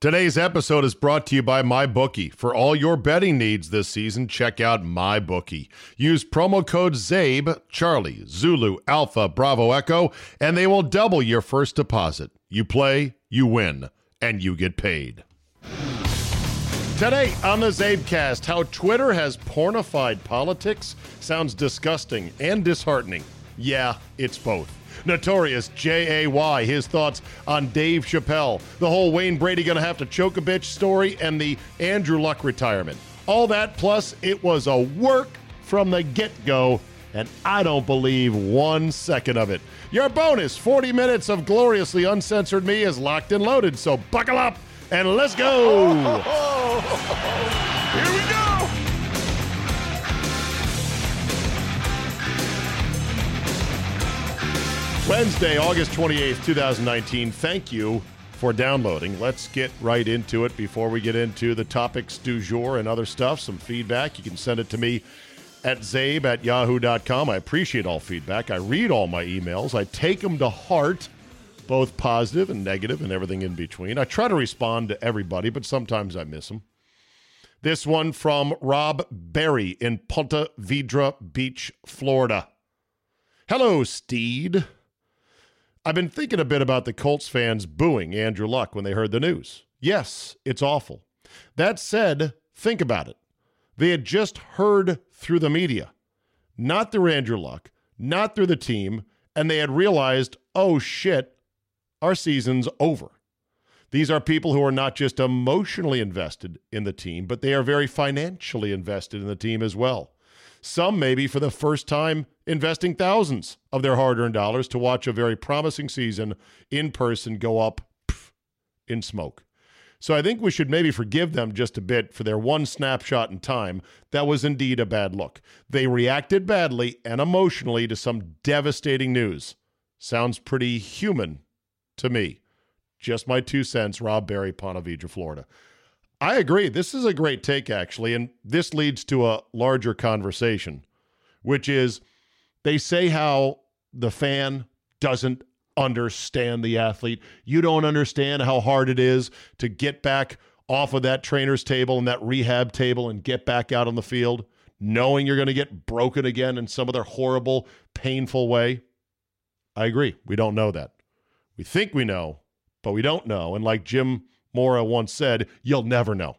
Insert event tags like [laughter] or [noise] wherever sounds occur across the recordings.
Today's episode is brought to you by MyBookie. For all your betting needs this season, check out MyBookie. Use promo code CZABE, Charlie, Zulu, Alpha, Bravo, Echo, and they will double your first deposit. You play, you win, and you get paid. Today on the CzabeCast, how Twitter has pornified politics sounds disgusting and disheartening. Yeah, it's both. Notorious J.A.Y. His thoughts on Dave Chappelle, the whole Wayne Brady gonna have to choke a bitch story, and the Andrew Luck retirement. All that plus it was a work from the get go, and I don't believe one second of it. Your bonus 40 minutes of gloriously uncensored me is locked and loaded, so buckle up and let's go. [laughs] Here we go. Wednesday, August 28th, 2019. Thank you for downloading. Let's get right into it before we get into the topics du jour and other stuff. Some feedback. You can send it to me at czabe at yahoo.com. I appreciate all feedback. I read all my emails, I take them to heart, both positive and negative and everything in between. I try to respond to everybody, but sometimes I miss them. This one from Rob Berry in Ponte Vedra Beach, Florida. Hello, Steed. I've been thinking a bit about the Colts fans booing Andrew Luck when they heard the news. Yes, it's awful. That said, think about it. They had just heard through the media, not through Andrew Luck, not through the team, and they had realized, oh shit, our season's over. These are people who are not just emotionally invested in the team, but they are very financially invested in the team as well. Some maybe for the first time investing thousands of their hard earned dollars to watch a very promising season in person go up in smoke. So I think we should maybe forgive them just a bit for their one snapshot in time that was indeed a bad look. They reacted badly and emotionally to some devastating news. Sounds pretty human to me. Just my two cents, Rob Berry, Ponte Vedra, Florida. I agree. This is a great take, actually. And this leads to a larger conversation, which is they say how the fan doesn't understand the athlete. You don't understand how hard it is to get back off of that trainer's table and that rehab table and get back out on the field, knowing you're going to get broken again in some other horrible, painful way. I agree. We don't know that. We think we know, but we don't know. And like Jim Mora once said, you'll never know.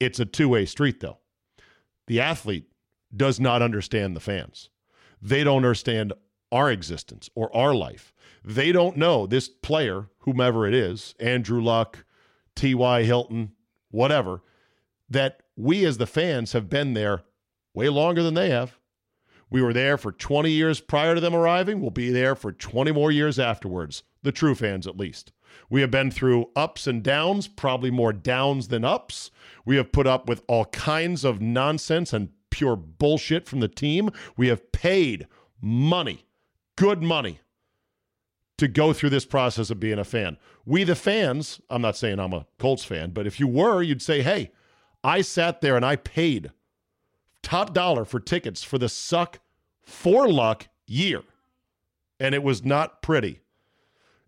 It's a two way street, though. The athlete does not understand the fans. They don't understand our existence or our life. They don't know this player, whomever it is, Andrew Luck, T.Y. Hilton, whatever, that we as the fans have been there way longer than they have. We were there for 20 years prior to them arriving. We'll be there for 20 more years afterwards, the true fans at least. We have been through ups and downs, probably more downs than ups. We have put up with all kinds of nonsense and pure bullshit from the team. We have paid money, good money, to go through this process of being a fan. We, the fans, I'm not saying I'm a Colts fan, but if you were, you'd say, hey, I sat there and I paid top dollar for tickets for the suck for luck year. And it was not pretty.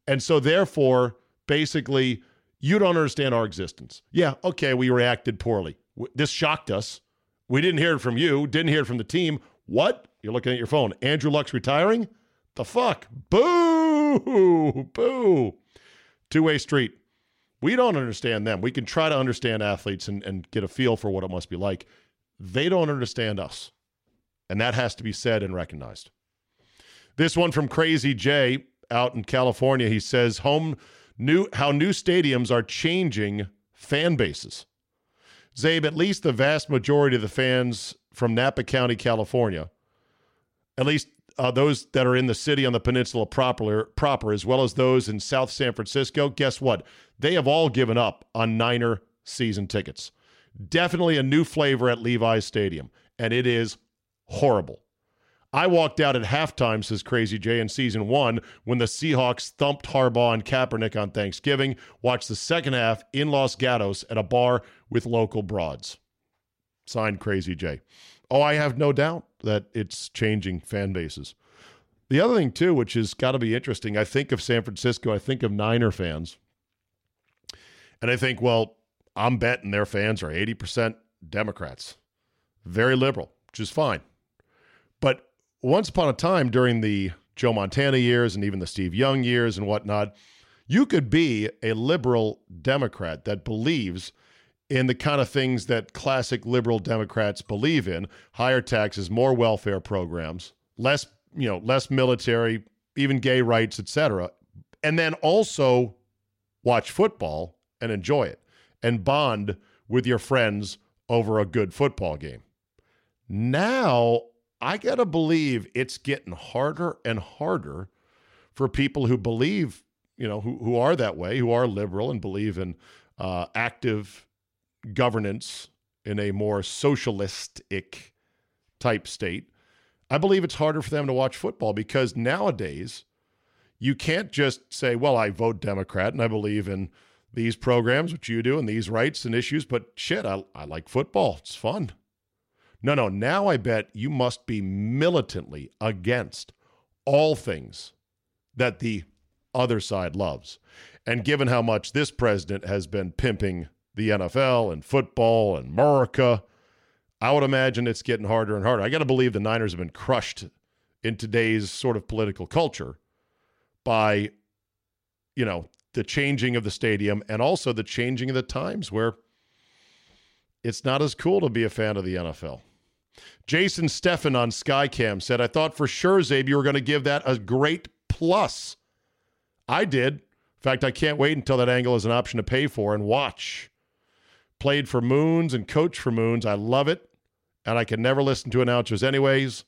And so, therefore, basically, you don't understand our existence. Yeah, okay, we reacted poorly. This shocked us. We didn't hear it from you, didn't hear it from the team. What? You're looking at your phone. Andrew Luck's retiring? The fuck? Boo! Boo! Two way street. We don't understand them. We can try to understand athletes and, and get a feel for what it must be like. They don't understand us. And that has to be said and recognized. This one from Crazy J out in California. He says home new how new stadiums are changing fan bases. Czabe, at least the vast majority of the fans from Napa County, California, at least uh, those that are in the city on the peninsula proper, proper, as well as those in South San Francisco, guess what? They have all given up on Niner season tickets. Definitely a new flavor at Levi's Stadium, and it is horrible. I walked out at halftime, says Crazy J, in season one when the Seahawks thumped Harbaugh and Kaepernick on Thanksgiving. Watched the second half in Los Gatos at a bar with local broads. Signed Crazy J. Oh, I have no doubt that it's changing fan bases. The other thing, too, which has got to be interesting, I think of San Francisco, I think of Niner fans. And I think, well, I'm betting their fans are 80% Democrats, very liberal, which is fine. Once upon a time during the Joe Montana years and even the Steve Young years and whatnot, you could be a liberal Democrat that believes in the kind of things that classic liberal Democrats believe in higher taxes, more welfare programs, less, you know, less military, even gay rights, etc. And then also watch football and enjoy it and bond with your friends over a good football game. Now, I got to believe it's getting harder and harder for people who believe, you know, who, who are that way, who are liberal and believe in uh, active governance in a more socialistic type state. I believe it's harder for them to watch football because nowadays you can't just say, well, I vote Democrat and I believe in these programs, which you do, and these rights and issues, but shit, I, I like football. It's fun. No, no, now I bet you must be militantly against all things that the other side loves. And given how much this president has been pimping the NFL and football and America, I would imagine it's getting harder and harder. I got to believe the Niners have been crushed in today's sort of political culture by, you know, the changing of the stadium and also the changing of the times where it's not as cool to be a fan of the NFL. Jason Steffen on Skycam said, I thought for sure, Czabe, you were going to give that a great plus. I did. In fact, I can't wait until that angle is an option to pay for and watch. Played for Moons and coach for Moons. I love it. And I can never listen to announcers, anyways.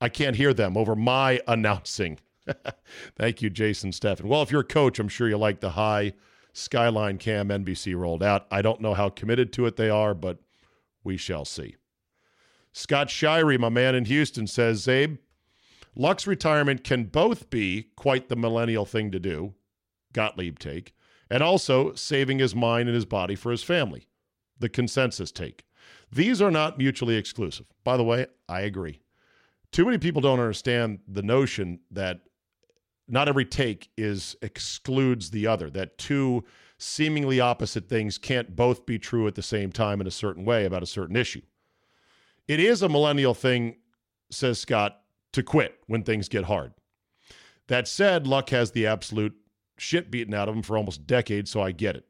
I can't hear them over my [laughs] announcing. [laughs] Thank you, Jason Steffen. Well, if you're a coach, I'm sure you like the high skyline cam NBC rolled out. I don't know how committed to it they are, but we shall see. Scott Shirey, my man in Houston, says, Czabe, Luck's retirement can both be quite the millennial thing to do, Gottlieb take, and also saving his mind and his body for his family, the consensus take. These are not mutually exclusive. By the way, I agree. Too many people don't understand the notion that not every take is excludes the other, that two seemingly opposite things can't both be true at the same time in a certain way about a certain issue. It is a millennial thing, says Scott, to quit when things get hard. That said, Luck has the absolute shit beaten out of him for almost decades, so I get it.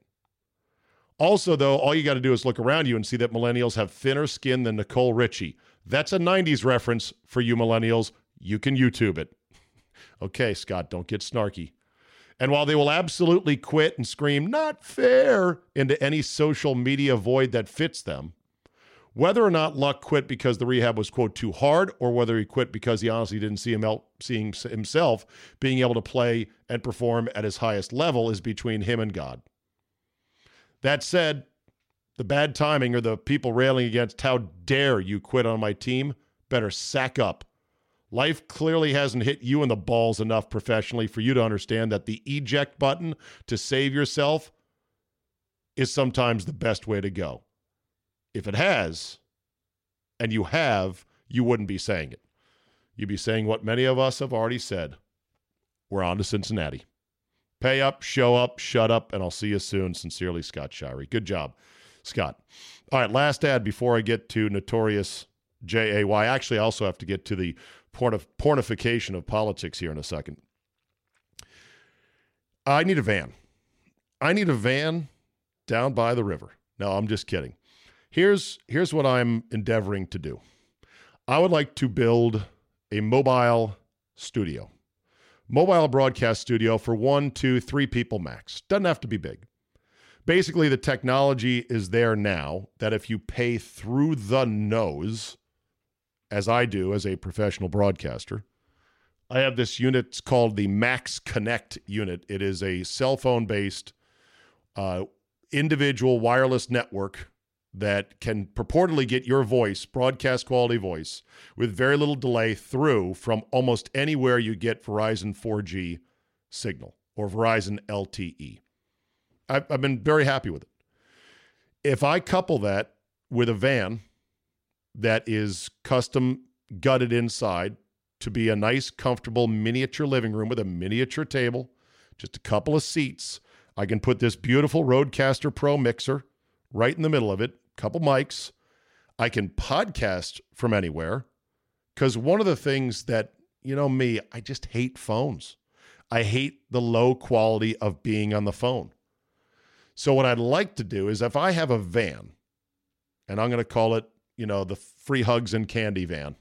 Also, though, all you got to do is look around you and see that millennials have thinner skin than Nicole Richie. That's a 90s reference for you millennials. You can YouTube it. [laughs] Okay, Scott, don't get snarky. And while they will absolutely quit and scream, not fair, into any social media void that fits them, whether or not Luck quit because the rehab was, quote, too hard, or whether he quit because he honestly didn't see him el- seeing himself being able to play and perform at his highest level is between him and God. That said, the bad timing or the people railing against how dare you quit on my team better sack up Life clearly hasn't hit you in the balls enough professionally for you to understand that the eject button to save yourself is sometimes the best way to go. If it has, and you have, you wouldn't be saying it. You'd be saying what many of us have already said. We're on to Cincinnati. Pay up, show up, shut up, and I'll see you soon. Sincerely, Scott Shirey. Good job, Scott. All right, last ad before I get to Notorious J A Y. Actually, I also have to get to the pornif- pornification of politics here in a second. I need a van. I need a van down by the river. No, I'm just kidding. Here's here's what I'm endeavoring to do. I would like to build a mobile studio. Mobile broadcast studio for one, two, three people max. Doesn't have to be big. Basically, the technology is there now that if you pay through the nose, as I do as a professional broadcaster. I have this unit it's called the Max Connect unit. It is a cell phone based uh, individual wireless network that can purportedly get your voice, broadcast quality voice, with very little delay through from almost anywhere you get Verizon 4G signal or Verizon LTE. I've, I've been very happy with it. If I couple that with a van that is custom gutted inside to be a nice, comfortable miniature living room with a miniature table, just a couple of seats. I can put this beautiful RODECaster Pro mixer right in the middle of it, couple mics. I can podcast from anywhere because one of the things that, you know, me, I just hate phones. I hate the low quality of being on the phone. So, what I'd like to do is if I have a van, and I'm going to call it, you know, the free hugs and candy van,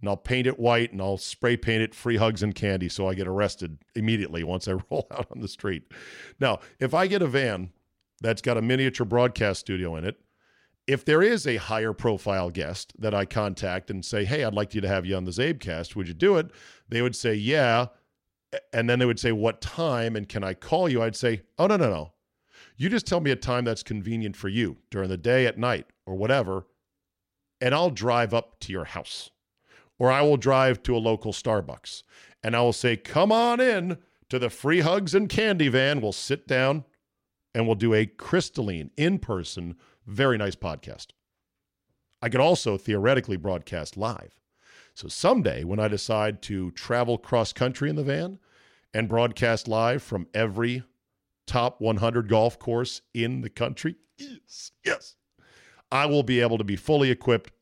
and I'll paint it white and I'll spray paint it free hugs and candy so I get arrested immediately once I [laughs] roll out on the street. Now, if I get a van that's got a miniature broadcast studio in it, if there is a higher profile guest that I contact and say, "Hey, I'd like you to have you on the CzabeCast. Would you do it?" They would say, "Yeah." And then they would say, "What time and can I call you?" I'd say, "Oh, no, no, no. You just tell me a time that's convenient for you during the day, at night, or whatever, and I'll drive up to your house." or I will drive to a local Starbucks and I will say, Come on in to the free hugs and candy van. We'll sit down and we'll do a crystalline, in person, very nice podcast. I could also theoretically broadcast live. So someday, when I decide to travel cross country in the van and broadcast live from every top 100 golf course in the country, yes, yes, I will be able to be fully equipped.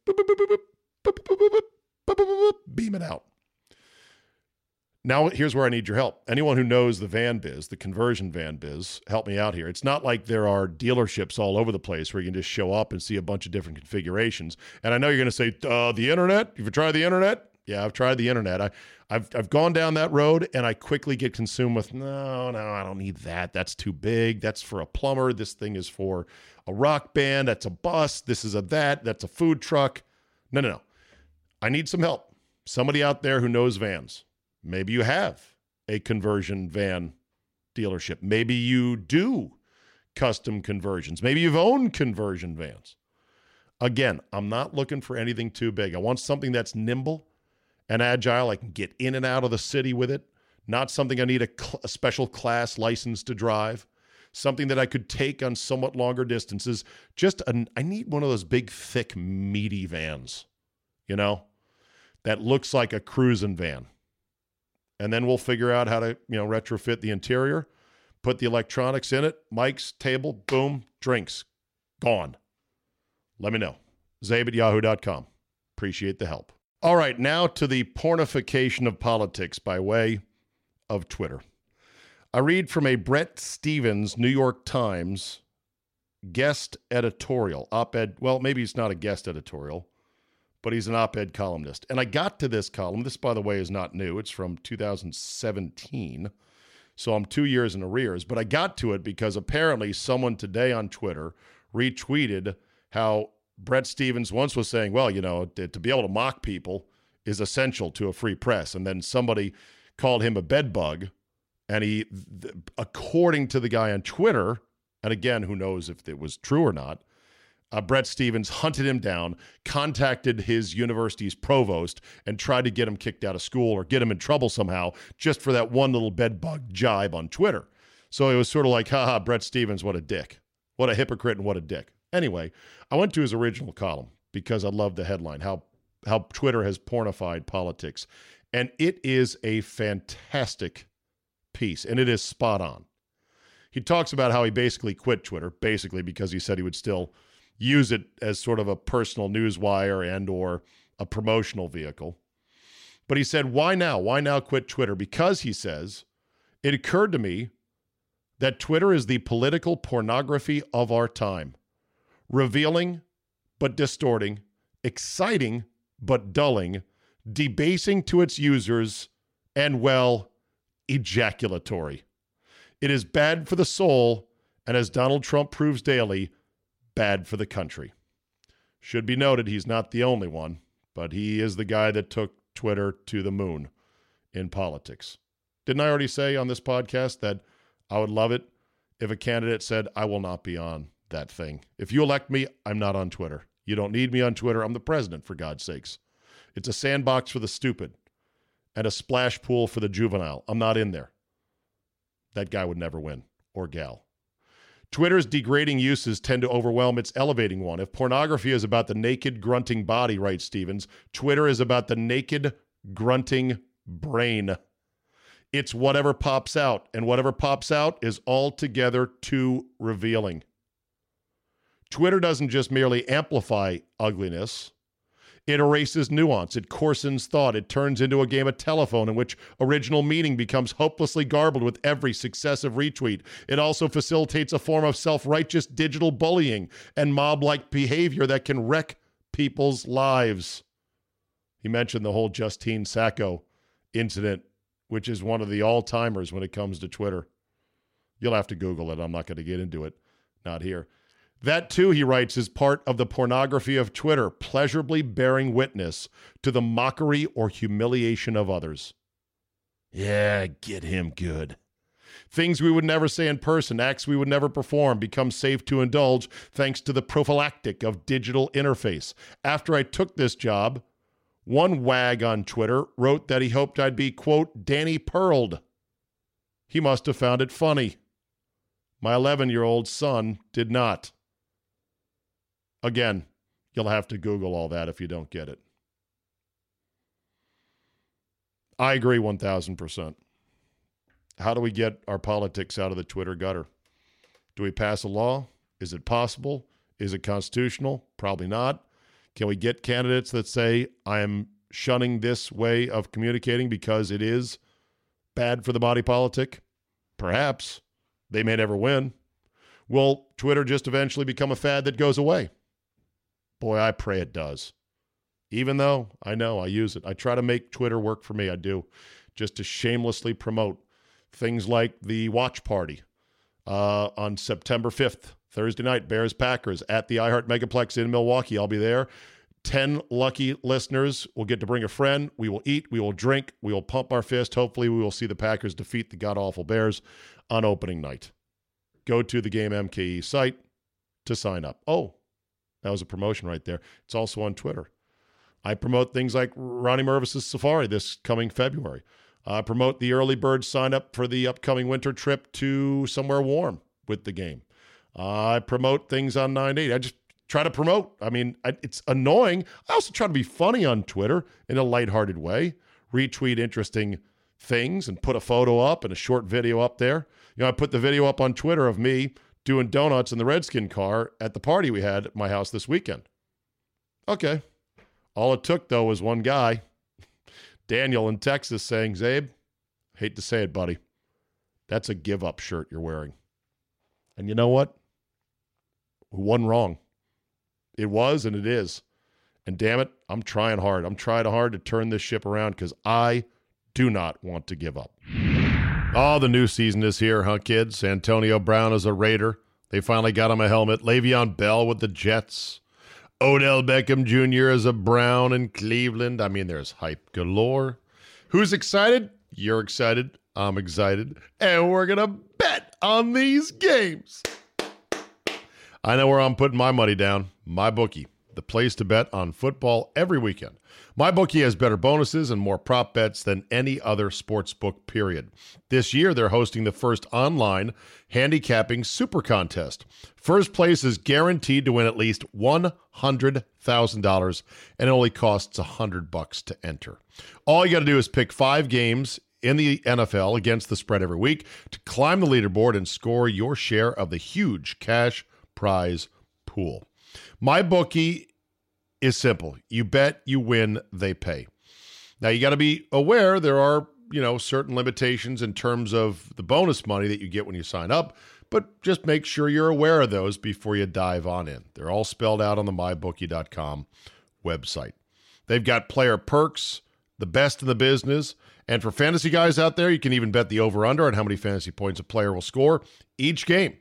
Beam it out. Now, here's where I need your help. Anyone who knows the van biz, the conversion van biz, help me out here. It's not like there are dealerships all over the place where you can just show up and see a bunch of different configurations. And I know you're going to say, uh, the internet? You've tried the internet? Yeah, I've tried the internet. I, I've, I've gone down that road and I quickly get consumed with, no, no, I don't need that. That's too big. That's for a plumber. This thing is for a rock band. That's a bus. This is a that. That's a food truck. No, no, no. I need some help. Somebody out there who knows vans. Maybe you have a conversion van dealership. Maybe you do custom conversions. Maybe you've owned conversion vans. Again, I'm not looking for anything too big. I want something that's nimble and agile. I can get in and out of the city with it. Not something I need a, cl- a special class license to drive. Something that I could take on somewhat longer distances. Just an, I need one of those big, thick, meaty vans. You know, that looks like a cruising van. And then we'll figure out how to, you know, retrofit the interior, put the electronics in it, mics, table, boom, drinks, gone. Let me know. Czabe at yahoo.com. Appreciate the help. All right, now to the pornification of politics by way of Twitter. I read from a Bret Stephens New York Times guest editorial, op ed. Well, maybe it's not a guest editorial but he's an op ed columnist. And I got to this column. This, by the way, is not new, it's from 2017. So I'm two years in arrears. But I got to it because apparently someone today on Twitter retweeted how Bret Stephens once was saying, well, you know, to, to be able to mock people is essential to a free press. And then somebody called him a bedbug. And he, th- according to the guy on Twitter, and again, who knows if it was true or not, uh, Bret Stephens hunted him down, contacted his university's provost, and tried to get him kicked out of school or get him in trouble somehow just for that one little bedbug jibe on Twitter. So it was sort of like, haha, Bret Stephens, what a dick. What a hypocrite and what a dick. Anyway, I went to his original column because I love the headline, how how Twitter has pornified politics. And it is a fantastic piece, and it is spot on. He talks about how he basically quit Twitter, basically because he said he would still – use it as sort of a personal news wire and or a promotional vehicle. But he said, "Why now? Why now quit Twitter?" Because he says, "It occurred to me that Twitter is the political pornography of our time, revealing but distorting, exciting but dulling, debasing to its users, and well, ejaculatory. It is bad for the soul, and as Donald Trump proves daily, bad for the country. Should be noted, he's not the only one, but he is the guy that took Twitter to the moon in politics. Didn't I already say on this podcast that I would love it if a candidate said, I will not be on that thing? If you elect me, I'm not on Twitter. You don't need me on Twitter. I'm the president, for God's sakes. It's a sandbox for the stupid and a splash pool for the juvenile. I'm not in there. That guy would never win, or gal. Twitter's degrading uses tend to overwhelm its elevating one. If pornography is about the naked, grunting body, writes Stephens, Twitter is about the naked, grunting brain. It's whatever pops out, and whatever pops out is altogether too revealing. Twitter doesn't just merely amplify ugliness, it erases nuance, it coarsens thought, it turns into a game of telephone in which original meaning becomes hopelessly garbled with every successive retweet. It also facilitates a form of self righteous digital bullying and mob like behavior that can wreck people's lives. He mentioned the whole Justine Sacco incident, which is one of the all timers when it comes to Twitter. You'll have to Google it. I'm not going to get into it. Not here. That, too, he writes, is part of the pornography of Twitter, pleasurably bearing witness to the mockery or humiliation of others. Yeah, get him good. Things we would never say in person, acts we would never perform, become safe to indulge thanks to the prophylactic of digital interface. After I took this job, one wag on Twitter wrote that he hoped I'd be, quote, Danny Pearled. He must have found it funny. My 11 year old son did not. Again, you'll have to Google all that if you don't get it. I agree 1000%. How do we get our politics out of the Twitter gutter? Do we pass a law? Is it possible? Is it constitutional? Probably not. Can we get candidates that say, I am shunning this way of communicating because it is bad for the body politic? Perhaps. They may never win. Will Twitter just eventually become a fad that goes away? Boy, I pray it does. Even though I know I use it, I try to make Twitter work for me. I do, just to shamelessly promote things like the watch party uh, on September 5th, Thursday night, Bears Packers at the iHeart Megaplex in Milwaukee. I'll be there. 10 lucky listeners will get to bring a friend. We will eat, we will drink, we will pump our fist. Hopefully, we will see the Packers defeat the god awful Bears on opening night. Go to the Game MKE site to sign up. Oh, that was a promotion right there. It's also on Twitter. I promote things like Ronnie Mervis's Safari this coming February. I promote the early bird sign up for the upcoming winter trip to somewhere warm with the game. I promote things on 980. I just try to promote. I mean, it's annoying. I also try to be funny on Twitter in a lighthearted way, retweet interesting things and put a photo up and a short video up there. You know, I put the video up on Twitter of me doing donuts in the Redskin car at the party we had at my house this weekend. Okay. All it took, though, was one guy, [laughs] Daniel in Texas, saying, Czabe, hate to say it, buddy, that's a give up shirt you're wearing. And you know what? One wrong. It was and it is. And damn it, I'm trying hard. I'm trying hard to turn this ship around because I do not want to give up. Oh, the new season is here, huh, kids? Antonio Brown is a Raider. They finally got him a helmet. Le'Veon Bell with the Jets. Odell Beckham Jr. is a Brown in Cleveland. I mean, there's hype galore. Who's excited? You're excited. I'm excited. And we're going to bet on these games. I know where I'm putting my money down. My bookie, the place to bet on football every weekend. MyBookie has better bonuses and more prop bets than any other sports book, period. This year, they're hosting the first online handicapping super contest. First place is guaranteed to win at least $100,000 and it only costs 100 bucks to enter. All you got to do is pick five games in the NFL against the spread every week to climb the leaderboard and score your share of the huge cash prize pool. MyBookie is simple. You bet, you win, they pay. Now you got to be aware there are, you know, certain limitations in terms of the bonus money that you get when you sign up, but just make sure you're aware of those before you dive on in. They're all spelled out on the mybookie.com website. They've got player perks, the best in the business, and for fantasy guys out there, you can even bet the over under on how many fantasy points a player will score each game.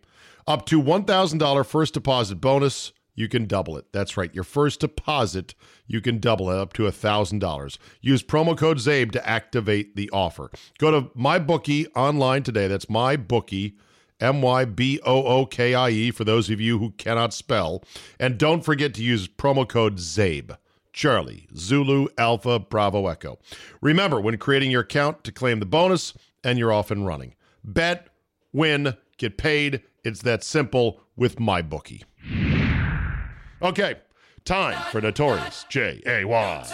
Up to $1,000 first deposit bonus you can double it. That's right. Your first deposit, you can double it up to $1,000. Use promo code CZABE to activate the offer. Go to MyBookie online today. That's MyBookie, M Y B O O K I E, for those of you who cannot spell. And don't forget to use promo code CZABE. Charlie, Zulu, Alpha, Bravo, Echo. Remember, when creating your account to claim the bonus, and you're off and running. Bet, win, get paid. It's that simple with MyBookie. Okay, time for Notorious J.A.Y.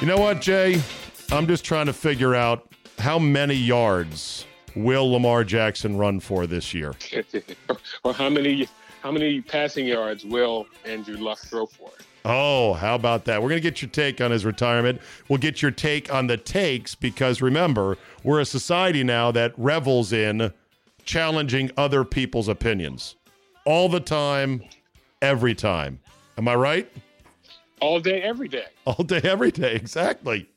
You know what, Jay? I'm just trying to figure out how many yards will Lamar Jackson run for this year? [laughs] or how many how many passing yards will Andrew Luck throw for? Oh, how about that? We're going to get your take on his retirement. We'll get your take on the takes because remember, we're a society now that revels in challenging other people's opinions all the time, every time. Am I right? All day, every day. [laughs] All day, every day. Exactly.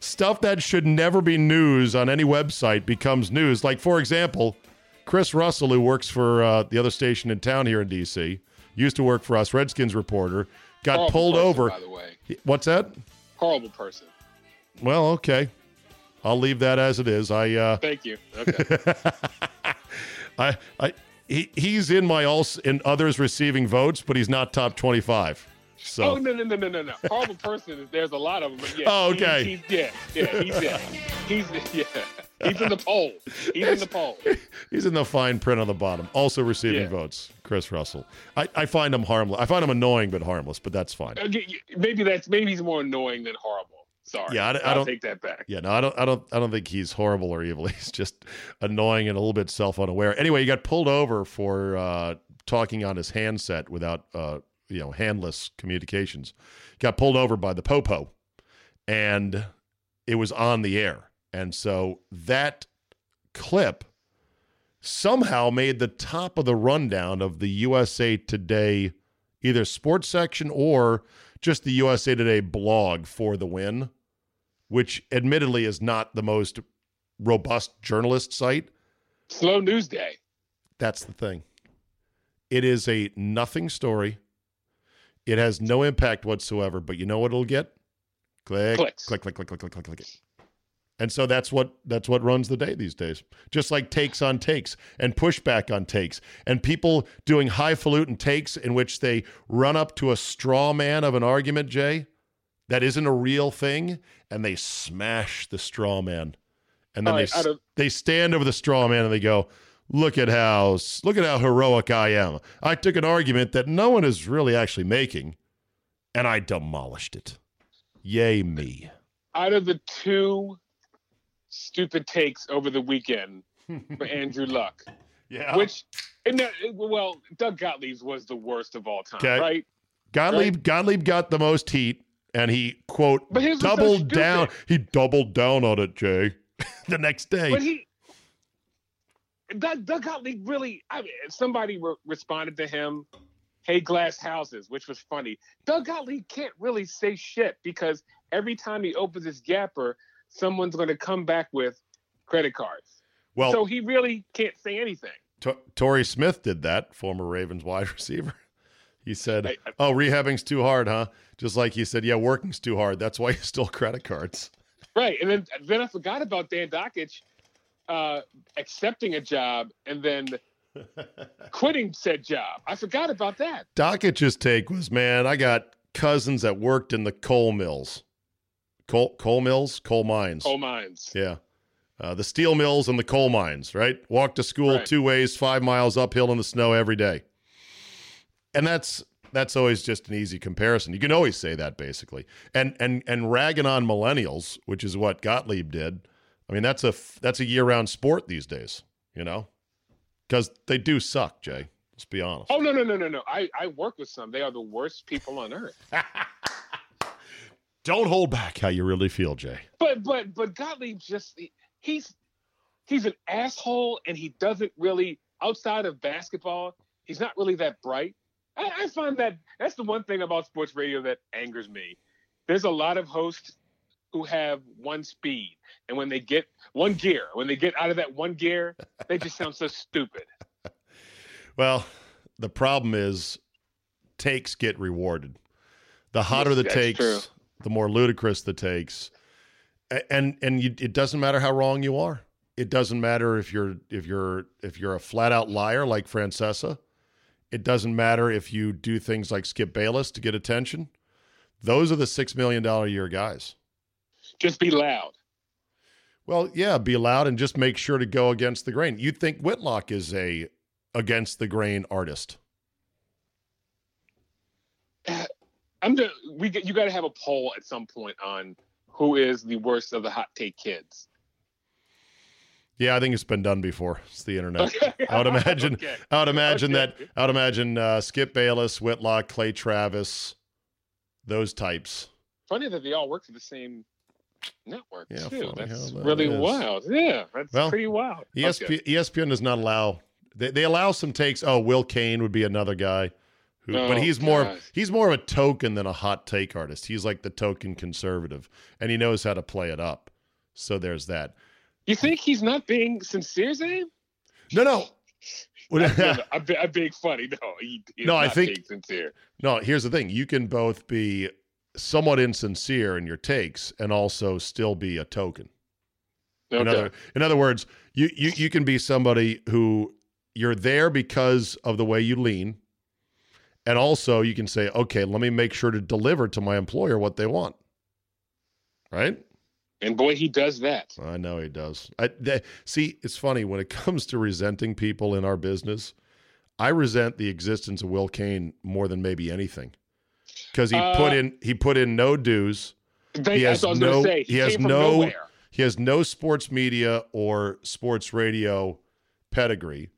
Stuff that should never be news on any website becomes news. Like, for example, Chris Russell, who works for uh, the other station in town here in D.C., used to work for us, Redskins reporter, got Horrible pulled person, over. By the way, What's that? horrible person. Well, okay. I'll leave that as it is. I, uh, Thank you. Okay. [laughs] I, I, he, he's in my all in others receiving votes, but he's not top twenty-five. So oh no no no no no no! Horrible person. is- There's a lot of them. But yeah, Oh, he- okay. he's, yeah, yeah, he's yeah, he's yeah, he's in the poll. He's in the poll. [laughs] he's in the fine print on the bottom. Also receiving Yeah. votes, Chris Russell. I, I find him harmless. I find him annoying but harmless, but that's fine. Maybe that's maybe he's more annoying than horrible. Sorry. Yeah, I I I'll don't- take that back. Yeah, no, I don't, I don't, I don't think he's horrible or evil. [laughs] He's just annoying and a little bit self-unaware. Anyway, he got pulled over for uh, talking on his handset without, uh, you know, handless communications. Got pulled over by the popo, and it was on the air, and so that clip somehow made the top of the rundown of the USA Today, either sports section or just the USA Today blog for the win which admittedly is not the most robust journalist site. Slow news day. That's the thing. It is a nothing story. It has no impact whatsoever, but you know what it'll get? Click, Clicks. click, click, click, click, click, click, click. And so that's what that's what runs the day these days. Just like takes on takes and pushback on takes and people doing highfalutin takes in which they run up to a straw man of an argument, Jay, that isn't a real thing, and they smash the straw man. And then they right, s- of- they stand over the straw man and they go, "Look at how look at how heroic I am. I took an argument that no one is really actually making, and I demolished it. Yay me!" Out of the two stupid takes over the weekend for [laughs] Andrew Luck, Yeah. which and that, well, Doug Gottlieb's was the worst of all time, Okay. right? Gottlieb Gottlieb got the most heat, and he quote his so doubled down. He doubled down on it, Jay. [laughs] the next day. But he, Doug, Doug Gottlieb really, I mean, somebody re- responded to him, hey, glass houses, which was funny. Doug Gottlieb can't really say shit because every time he opens his gapper, someone's going to come back with credit cards. well, so he really can't say anything. T- Torrey Smith did that, former Ravens wide [laughs] receiver. He said, I- I- "Oh, rehabbing's too hard, huh?" Just like he said, "Yeah, working's too hard. That's why you stole credit cards." Right. And then, then I forgot about Dan Dakich uh, accepting a job and then [laughs] quitting said job. I forgot about that. Dakich's take was, "Man, I got cousins that worked in the coal mills, coal coal mills, coal mines. Coal mines. Yeah, uh, the steel mills and the coal mines. Right? Walk to school Right. two ways, five miles uphill in the snow every day." And that's that's always just an easy comparison. You can always say that basically. And and and ragging on millennials, which is what Gottlieb did. I mean, that's a that's a year-round sport these days, you know? Cuz they do suck, Jay. Let's be honest. Oh no no no no no! I I work with some. They are the worst people on earth. [laughs] Don't hold back how you really feel, Jay. But but but Gottlieb just he's he's an asshole, and he doesn't really outside of basketball. He's not really that bright. I, I find that that's the one thing about sports radio that angers me. There's a lot of hosts who have one speed, and when they get one gear, when they get out of that one gear, they just sound so stupid. [laughs] Well, the problem is takes get rewarded. The hotter the That's takes, true. the more ludicrous the takes. And and you, it doesn't matter how wrong you are. It doesn't matter if you're if you're if you're a flat out liar like Francesa. It doesn't matter if you do things like Skip Bayless to get attention. Those are the six million dollar a year guys. Just be loud. Well, yeah, be loud and just make sure to go against the grain. You think Whitlock is a against the grain artist? I'm just, we you got to have a poll at some point on who is the worst of the hot take kids. Yeah, I think it's been done before. It's the internet. [laughs] I would imagine. okay. I would imagine okay. that. I would imagine uh, Skip Bayless, Whitlock, Clay Travis, those types. Funny that they all work for the same network yeah, too. That's that really is. wild. Yeah, that's well, pretty wild. ESP, okay. ESPN does not allow. They, they allow some takes. Oh, Will Cain would be another guy. Who, oh, but he's more God. he's more of a token than a hot take artist. He's like the token conservative, and he knows how to play it up. So there's that. You think he's not being sincere, Zane? No, no. I'm, I'm, being funny. No, he, no, I think sincere. No, here's the thing: you can both be somewhat insincere in your takes and also still be a token. Okay. In other, in other words, you, you you can be somebody who you're there because of the way you lean, and also you can say, okay, let me make sure to deliver to my employer what they want. Right. And boy, he does that. I know he does. I they, see. It's funny when it [laughs] comes to resenting people in our business. I resent the existence of Will Cain more than maybe anything, because he uh, put in he put in no dues. They, he has no. Say, he, he has no. Nowhere. He has no sports media or sports radio pedigree,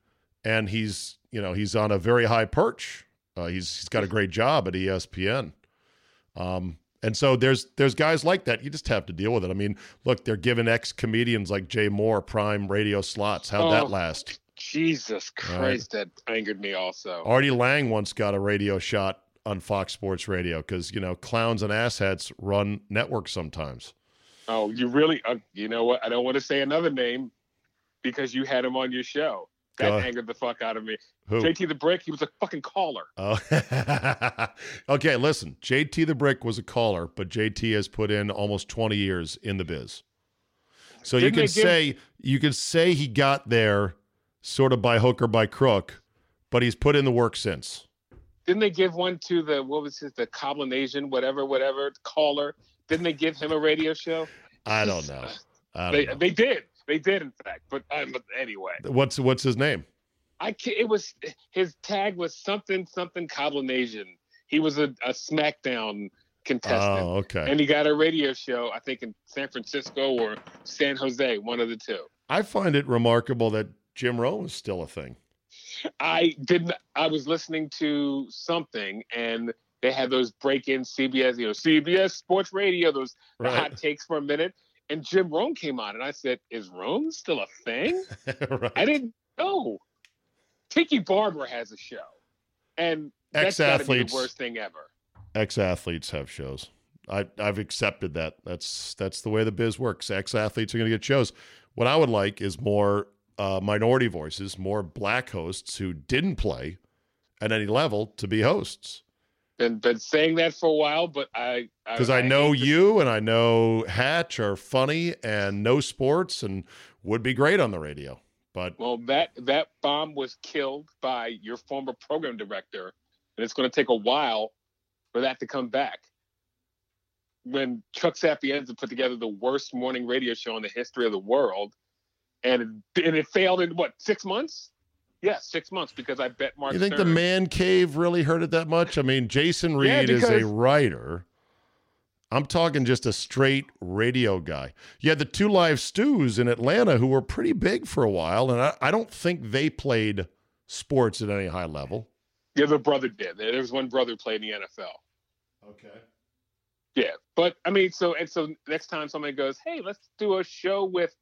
and he's you know he's on a very high perch. Uh, he's he's got a great job at ESPN. Um, and so there's there's guys like that. You just have to deal with it. I mean, look, they're giving ex comedians like Jay Mohr prime radio slots. How'd oh, that last? Jesus Christ, right. that angered me also. Artie Lange once got a radio shot on Fox Sports Radio because you know clowns and asshats run networks sometimes. Oh, you really? Uh, you know what? I don't want to say another name because you had him on your show. That angered the fuck out of me. Who? JT the Brick, he was a fucking caller. Oh. [laughs] okay, listen. JT the Brick was a caller, but JT has put in almost 20 years in the biz. So Didn't you can say you can say he got there sort of by hook or by crook, but he's put in the work since. Didn't they give one to the what was his the Coblin Asian whatever whatever caller? Didn't they give him a radio show? I don't know. I don't they know. they did. They did, in fact. But um, anyway, what's what's his name? I it was his tag was something something Coblin Asian. He was a, a SmackDown contestant. Oh, okay. And he got a radio show, I think in San Francisco or San Jose, one of the two. I find it remarkable that Jim Rome is still a thing. I didn't. I was listening to something, and they had those break-in CBS, you know, CBS Sports Radio, those right. hot takes for a minute, and Jim Rome came on, and I said, "Is Rome still a thing?" [laughs] right. I didn't know. Tiki Barber has a show, and that's be the worst thing ever. Ex athletes have shows. I, I've accepted that. That's that's the way the biz works. Ex athletes are going to get shows. What I would like is more uh, minority voices, more black hosts who didn't play at any level to be hosts been been saying that for a while, but I because I, I, I, know you and I know Hatch are funny and know sports and would be great on the radio. But well, that that bomb was killed by your former program director, and it's going to take a while for that to come back. When Chuck Sapienza put together the worst morning radio show in the history of the world, and it, and it failed in what six months? Yeah, six months because I bet Mark. You think Stern. the man cave really hurt it that much? I mean, Jason Reid yeah, because... is a writer. I'm talking just a straight radio guy. You had the two live stews in Atlanta who were pretty big for a while, and I, I don't think they played sports at any high level. Yeah, the brother did. There was one brother played in the NFL. Okay. Yeah, but I mean, so and so next time somebody goes, "Hey, let's do a show with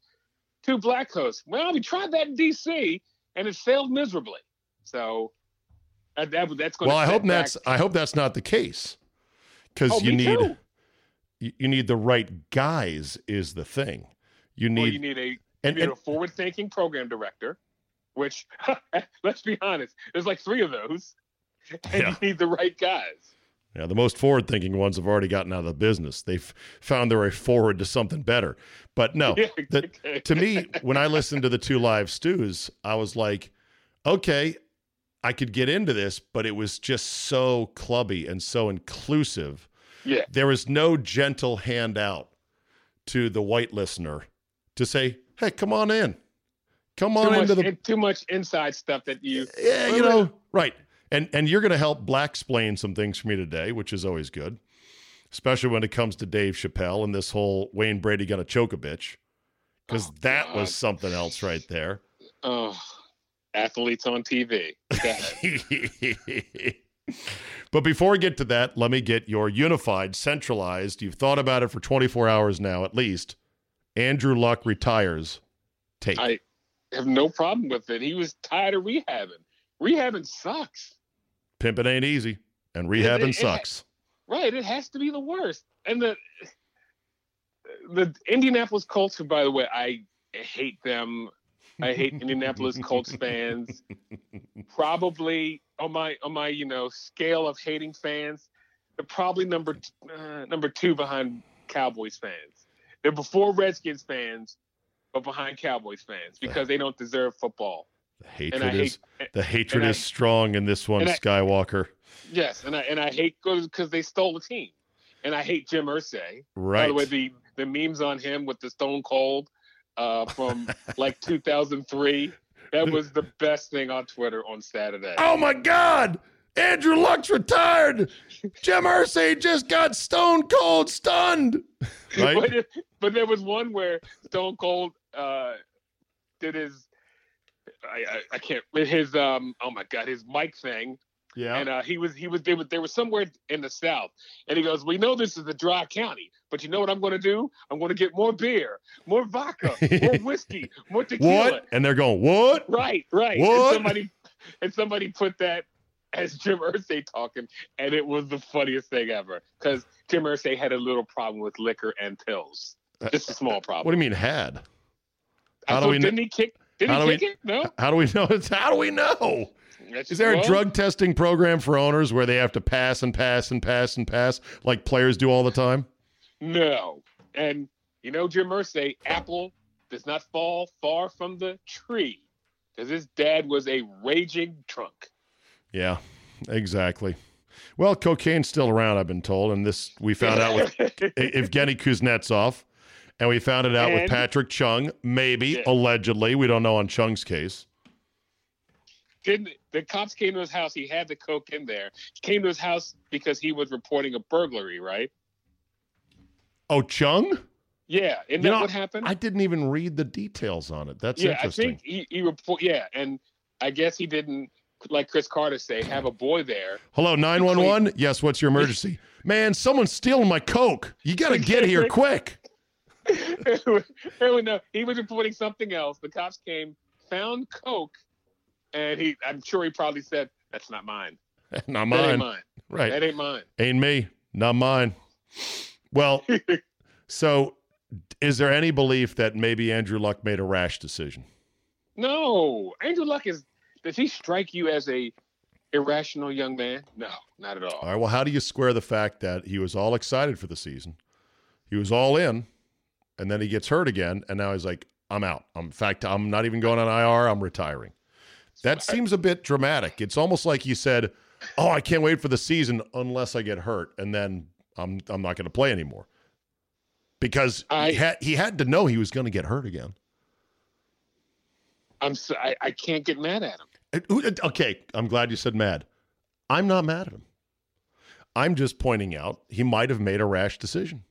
two black hosts." Well, we tried that in D.C and it failed miserably. So that, that that's going. To Well, I hope that's I hope that's not the case because oh, you need you, you, need the right guys is the thing. You need well, you need a you and, need and, a forward-thinking program director, which [laughs] let's be honest, there's like three of those, and yeah. you need the right guys. Yeah, the most forward thinking ones have already gotten out of the business. They've found their way forward to something better. But no, [laughs] the, to me, when I listened to the two live stews, I was like, okay, I could get into this, but it was just so clubby and so inclusive. Yeah. There was no gentle handout to the white listener to say, hey, come on in. Come on too into the too much inside stuff that you Yeah, you know, right and and you're going to help black explain some things for me today, which is always good. especially when it comes to Dave Chappelle and this whole Wayne Brady gonna choke a bitch, because Oh, that was something else right there. Oh, athletes on TV. [laughs] But before we get to that, let me get your unified, centralized. You've thought about it for 24 hours now, at least. Andrew Luck retires. Take. I have no problem with it. He was tired of rehabbing. Rehabbing sucks. Pimping ain't easy, and rehabbing it- sucks. Right. It has to be the worst. And the the Indianapolis Colts, who by the way, I hate them. I hate [laughs] Indianapolis Colts fans. Probably on my on my you know scale of hating fans, they're probably number uh, number two behind Cowboys fans. They're before Redskins fans, but behind Cowboys fans because they don't deserve football. The hatred is hate the hatred I- is strong in this one, I- Skywalker. yes, and I and I hate because they stole the team, and I hate Jim Irsay. By Right. the way, the the memes on him with the Stone Cold uh, from [laughs] like 2003. That was the best thing on Twitter on Saturday. oh my God! Andrew Luck's retired. Jim Irsay just got stone cold stunned. [laughs] Right? But, but there was one where Stone Cold uh, did his. I, I, I can't his um oh my god his mic thing Yeah. and uh, he was he was they were they were somewhere in the south and he goes we know this is a dry county but you know what I'm going to do I'm going to get more beer more vodka more [laughs] whiskey more tequila what? And they're going, what? Right, right. What? And somebody and somebody put that as Jim Irsay talking, and it was the funniest thing ever. Because Jim Irsay had a little problem with liquor and pills. Just a small problem. What do you mean had? I how do thought, we didn't he kick? Did how he do kick it? No. How do we know? [laughs] How do we know? That's- Is there a drug testing program for owners where they have to pass and pass and pass and pass like players do all the time? No. And you know, Jim Irsay, apple does not fall far from the tree, because his dad was a raging drunk. Yeah, exactly. Well, cocaine's still around, I've been told, and this we found out with [laughs] Evgeny Kuznetsov, and we found it out with Patrick Chung, maybe Yeah. allegedly. We don't know on Chung's case. didn't the cops came to his house he had the coke in there came to his house because he was reporting a burglary right Oh, Chung? yeah that know, what happened I didn't even read the details on it. That's yeah i interesting. think he, he report yeah and i guess he didn't like chris carter say have a boy there Hello, 911? Yes, what's your emergency? Man, someone's stealing my Coke. You got to get here quick. [laughs] No, he was reporting something else the cops came found coke and he i'm sure he probably said that's not mine [laughs] Not mine. mine Right. that ain't mine Ain't me. Not mine. Well, [laughs] so is there any belief that maybe Andrew Luck made a rash decision? No, Andrew Luck is. Does he strike you as a irrational young man? No, not at all. All right. Well, how do you square the fact that he was all excited for the season? He was all in, and then he gets hurt again, and now he's like, I'm out. I'm, in fact, I'm not even going on IR. I'm retiring. That seems a bit dramatic. It's almost like he said, Oh, I can't wait for the season unless I get hurt, and then I'm I'm not going to play anymore. Because I- he, had, he had to know he was going to get hurt again. I'm. So, I, I can't get mad at him. Okay, I'm glad you said mad. I'm not mad at him. I'm just pointing out he might have made a rash decision.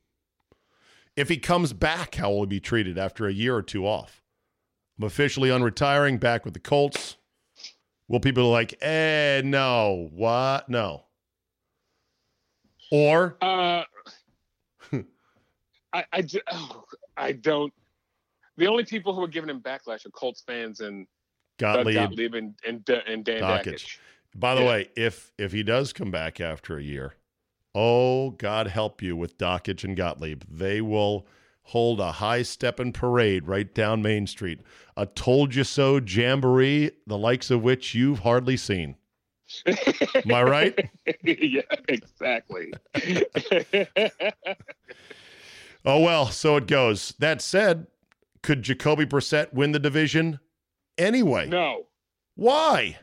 If he comes back, how will he be treated after a year or two off? I'm officially unretiring, back with the Colts. Will people be like, eh, no, what? No. Or, Uh, I I, oh, I don't. The only people who are giving him backlash are Colts fans and Gottlieb. Gottlieb and and, and Dan. Dakich. By the Yeah. way, if if he does come back after a year, oh God help you with Dakich and Gottlieb. They will hold a high stepping parade right down Main Street. A told you so jamboree, the likes of which you've hardly seen. Am I right? [laughs] yeah, exactly. [laughs] Oh well, so it goes. That said, could Jacoby Brissett win the division anyway? no, Why?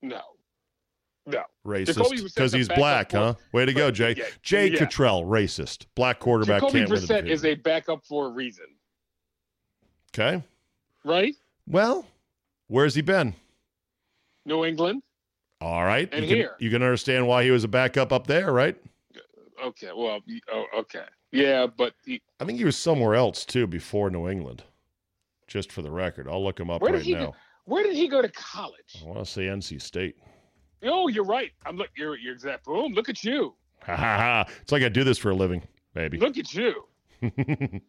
no, no. Racist because he's black, huh? Way to go, Jay. Yeah, Jay yeah. Cottrell, racist. Black quarterback Jacoby can't Brissett is a backup for a reason, okay. right? Well, where's he been? New England. All right. And you can, here. You can understand why he was a backup up there, right? okay. Well, oh, okay. Yeah, but he, I think he was somewhere else too before New England. Just for the record, I'll look him up Where did right he now. go- where did he go to college? I want to say NC State. Oh, you're right. I'm look. You're you're exact. Boom. Look at you. Ha ha ha! It's like I do this for a living, baby. Look at you. [laughs]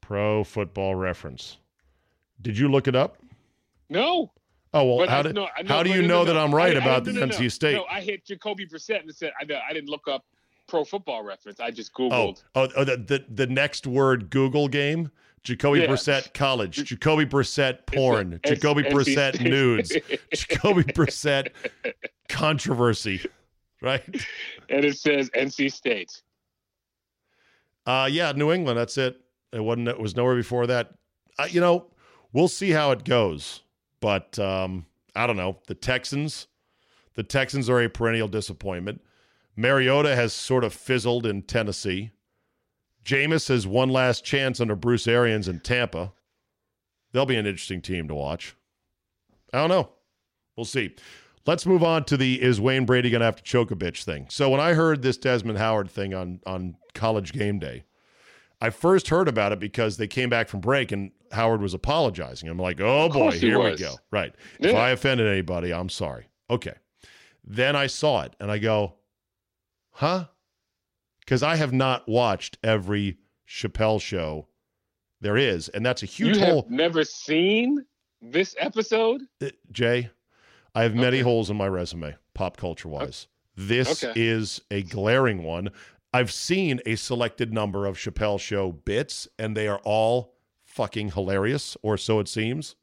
Pro Football Reference. Did you look it up? No. Oh well, But how I, do no, no, how do you no, know no, that I'm right about the. NC State? No, I hit Jacoby Brissett and said I, I didn't look up Pro Football Reference. I just Oh, googled. oh, oh the, the the next word Google game. Jacoby Yeah. Brissett college. Jacoby Brissett porn. It's Jacoby Brissett nudes. [laughs] Jacoby Brissett controversy. Right? and it says NC State. Uh yeah, New England. That's it. It wasn't. It was nowhere before that. Uh, you know, we'll see how it goes. But um, I don't know. The Texans. The Texans are a perennial disappointment. Mariota has sort of fizzled in Tennessee. Jameis has one last chance under Bruce Arians in Tampa. They'll be an interesting team to watch. I don't know. We'll see. Let's move on to the is Wayne Brady going to have to choke a bitch thing. So when I heard this Desmond Howard thing on on college game day, I first heard about it because they came back from break and Howard was apologizing. I'm like, oh boy, he here we go. Right. If I offended anybody, I'm sorry. Okay. Then I saw it and I go, huh? Because I have not watched every Chappelle show there is. And that's a huge you hole. have never seen this episode? Uh, Jay, I have many Okay. holes in my resume, pop culture wise. This Okay. is a glaring one. I've seen a selected number of Chappelle show bits, and they are all fucking hilarious, or so it seems.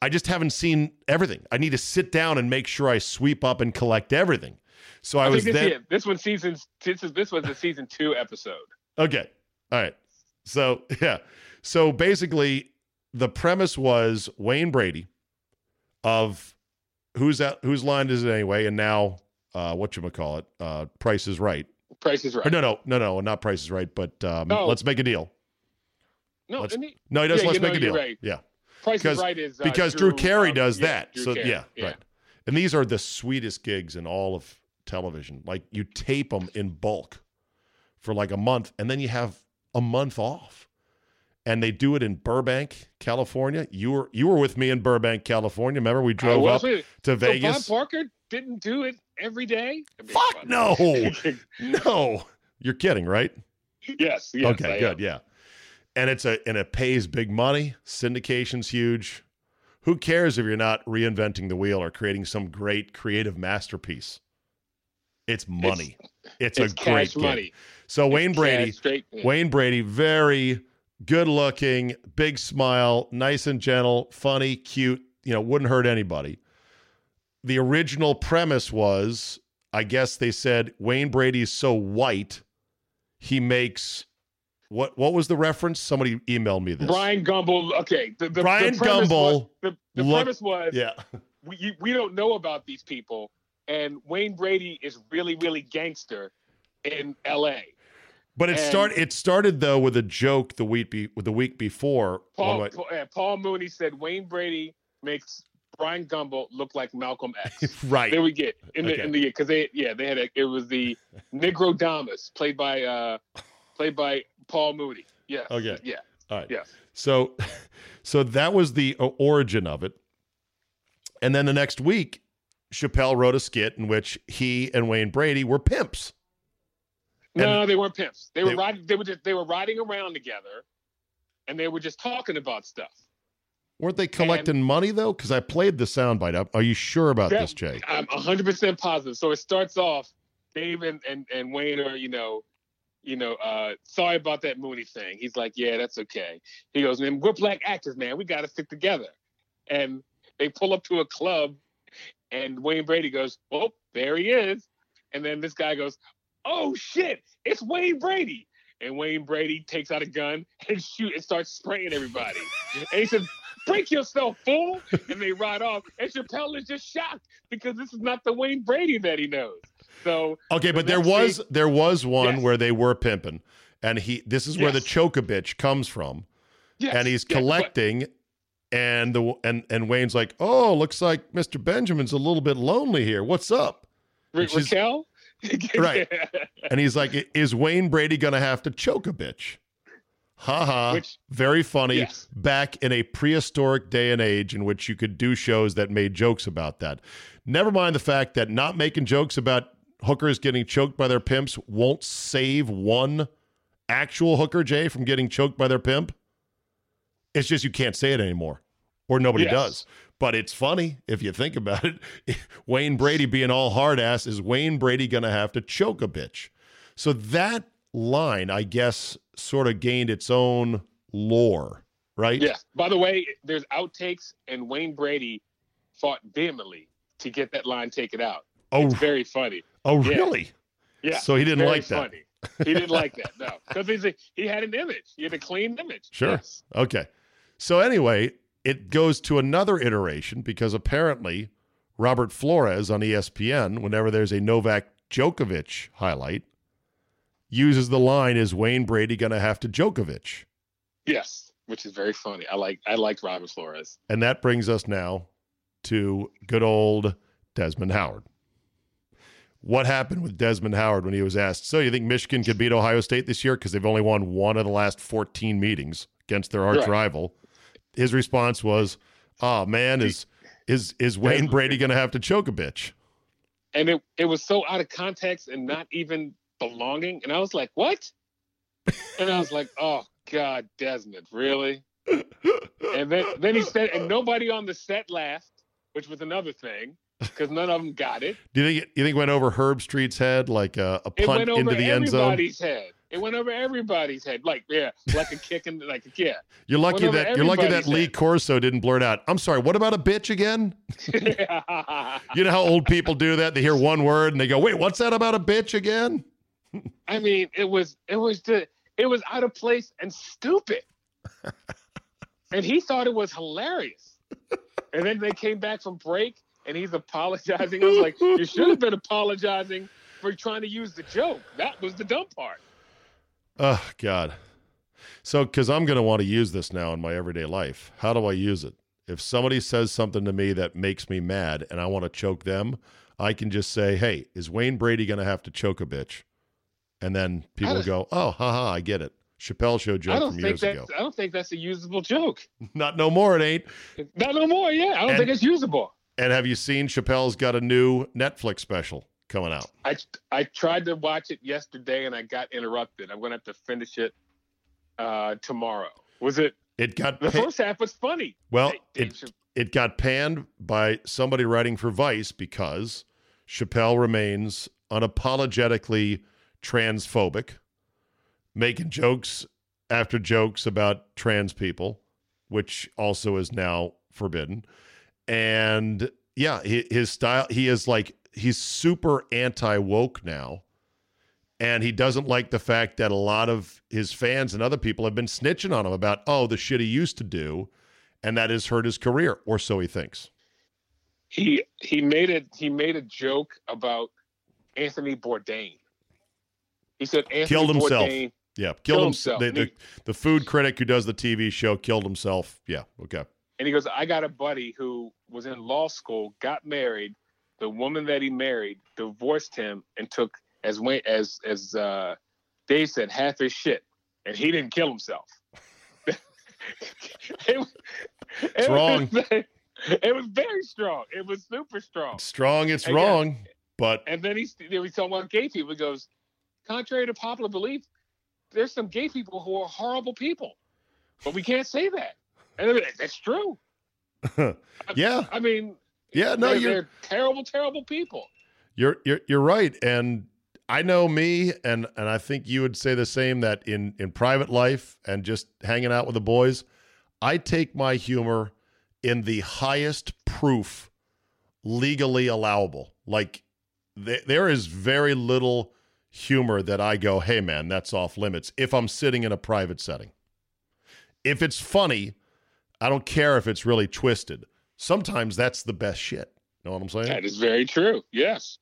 I just haven't seen everything. I need to sit down and make sure I sweep up and collect everything. So I, I, was this, then yeah, this one season. This is this was the season two episode. Okay. All right. So, [laughs] yeah. So basically, the premise was Wayne Brady of who's that whose line is it anyway? And now uh what you call it? Uh Price is right. Price is right. Or no, no, no, no, not Price is right, but um No. let's make a deal. no, let's- he? No, he does Yeah, let's you know, make a deal. right. Yeah. Price Because- is right is uh, because Drew, Carey um, does yeah, that. Drew so Carey, yeah, right. And these are the sweetest gigs in all of television. Like you tape them in bulk for like a month, and then you have a month off. And they do it in Burbank, California. You were you were with me in Burbank, California. Remember we drove up with- to so Vegas. Bob Barker didn't do it every day. I mean, Fuck no, [laughs] no. You're kidding, right? yes. Yes. okay, I good, am. yeah. And it's a and it pays big money. Syndication's huge. Who cares if you're not reinventing the wheel or creating some great creative masterpiece? It's money. It's, It's a great gig. money. So It's Wayne Brady, straight. Wayne Brady, very good looking, big smile, nice and gentle, funny, cute. You know, wouldn't hurt anybody. The original premise was, I guess they said Wayne Brady's so white, he makes what? What was the reference? Somebody emailed me this. Brian Gumbel. Okay. The, the, Brian the Gumbel Was, the the look- premise was Yeah, we we don't know about these people, and Wayne Brady is really really gangster in L.A. but it And- start. It started though with a joke the week be, the week before. Paul Paul, uh, Paul Mooney said Wayne Brady makes Brian Gumbel look like Malcolm X. [laughs] right. There we get in the Okay. in the because they yeah they had a, it was the Negrodamus played by uh played by Paul Mooney. Yeah. Okay. Yeah. All right. Yeah. So, [laughs] so that was the origin of it. And then the next week, Chappelle wrote a skit in which he and Wayne Brady were pimps. No, they weren't pimps. They were They- riding. They were just they were riding around together, and they were just talking about stuff. Weren't they collecting money though? Because I played the soundbite up. Are you sure about Yeah. this, Jay? I'm 100 percent positive. So it starts off, Dave and, and and Wayne are you know, you know, uh, sorry about that Mooney thing. He's like, yeah, that's okay. He goes, man, we're black actors, man. We got to stick together. And they pull up to a club, and Wayne Brady goes, "Oh, there he is. And then this guy goes, oh shit, it's Wayne Brady. And Wayne Brady takes out a gun and shoot and starts spraying everybody. and he says, break yourself, fool. And they ride off. And Chappelle is just shocked because this is not the Wayne Brady that he knows. So Okay, but there was there was one Yes. where they were pimping, and he. This is where the Yes. choke a bitch comes from, yes, and he's yes, but- collecting. And the and and Wayne's like, oh, looks like Mr. Benjamin's a little bit lonely here. What's up? Ra- Raquel? [laughs] Right. And he's like, "Is Wayne Brady going to have to choke a bitch?" Ha ha. Which- Very funny. Yes. Back in a prehistoric day and age in which you could do shows that made jokes about that. Never mind the fact that not making jokes about hookers getting choked by their pimps won't save one actual hooker, Jay, from getting choked by their pimp. It's just you can't say it anymore, or nobody Yes. does. But it's funny if you think about it. [laughs] Wayne Brady being all hard ass, is Wayne Brady going to have to choke a bitch? So that line, I guess, sort of gained its own lore, right? Yes. By the way, there's outtakes, and Wayne Brady fought vehemently to get that line taken out. Oh, It's very funny. oh, yeah. really? Yeah. So he didn't very like that. funny. He didn't like that. No, because he's he had an image. He had a clean image. Sure. Yes. Okay. So anyway, it goes to another iteration because apparently Robert Flores on ESPN, whenever there's a Novak Djokovic highlight, uses the line, "Is Wayne Brady going to have to Djokovic?" Yes. Which is very funny. I like I liked Robert Flores. And that brings us now to good old Desmond Howard. What happened with Desmond Howard when he was asked, So you think Michigan could beat Ohio State this year? Because they've only won one of the last 14 meetings against their arch Right. rival. His response was, Oh man, is is is Wayne Brady gonna have to choke a bitch? And it, it was so out of context and not even belonging. And I was like, what? and I was like, oh God, Desmond, really? And then then he said, and nobody on the set laughed, which was another thing, because none of them got it. Do you think it, you think it went over Herbstreit's head like a, a punt into the end zone? everybody's head. It went over everybody's head, like yeah, like a kick in, like a yeah. You're lucky that you're lucky that Lee head. Corso didn't blurt out. I'm sorry. What about a bitch again? [laughs] You know how old people do that? They hear one word and they go, "Wait, what's that about a bitch again?" I mean, it was it was just it was out of place and stupid. [laughs] and he thought it was hilarious. And then they came back from break and he's apologizing. I was like, you should have been apologizing for trying to use the joke. That was the dumb part. Oh God. So, because I'm going to want to use this now in my everyday life, how do I use it? If somebody says something to me that makes me mad and I want to choke them, I can just say, "Hey, is Wayne Brady going to have to choke a bitch?" And then people go, "Oh, haha, I get it." Chappelle show I joke don't from think years ago. I don't think that's a usable joke. [laughs] Not no more. It ain't. Not no more. Yeah, I don't And- think it's usable. And have you seen Chappelle's got a new Netflix special coming out? I I tried to watch it yesterday and I got interrupted. I'm gonna have to finish it uh, tomorrow. Was it It got the pa- first half was funny? well, Dave it Chappelle- it got panned by somebody writing for Vice because Chappelle remains unapologetically transphobic, making jokes after jokes about trans people, which also is now forbidden. And yeah, his style, he is like, he's super anti woke now. And he doesn't like the fact that a lot of his fans and other people have been snitching on him about, oh, the shit he used to do and that has hurt his career, or so he thinks. he he made it he made a joke about Anthony Bourdain. He said Anthony Killed himself. Bourdain. Yeah, killed, Killed himself. himself. The, the, the food critic who does the TV show killed himself. Yeah, okay. And he goes, I got a buddy who was in law school, got married. The woman that he married divorced him and took as Wayne as as uh, Dave said half his shit, and he didn't kill himself. [laughs] it, was- it Strong. Was, [laughs] it was very strong. It was super strong. It's strong, it's Again. wrong, but And then he's he was talking about gay people. He goes, contrary to popular belief, there's some gay people who are horrible people, but we can't say that. And [laughs] I mean, that's true. yeah, I mean, yeah, no, they're, you're they're terrible, terrible people. you're you're you're right. And I know me and and I think you would say the same that in in private life and just hanging out with the boys, I take my humor in the highest proof legally allowable. Like th- there is very little humor that I go, "Hey man, that's off limits" if I'm sitting in a private setting. If it's funny, I don't care if it's really twisted. Sometimes that's the best shit. You Know what I'm saying? That is very true. Yes.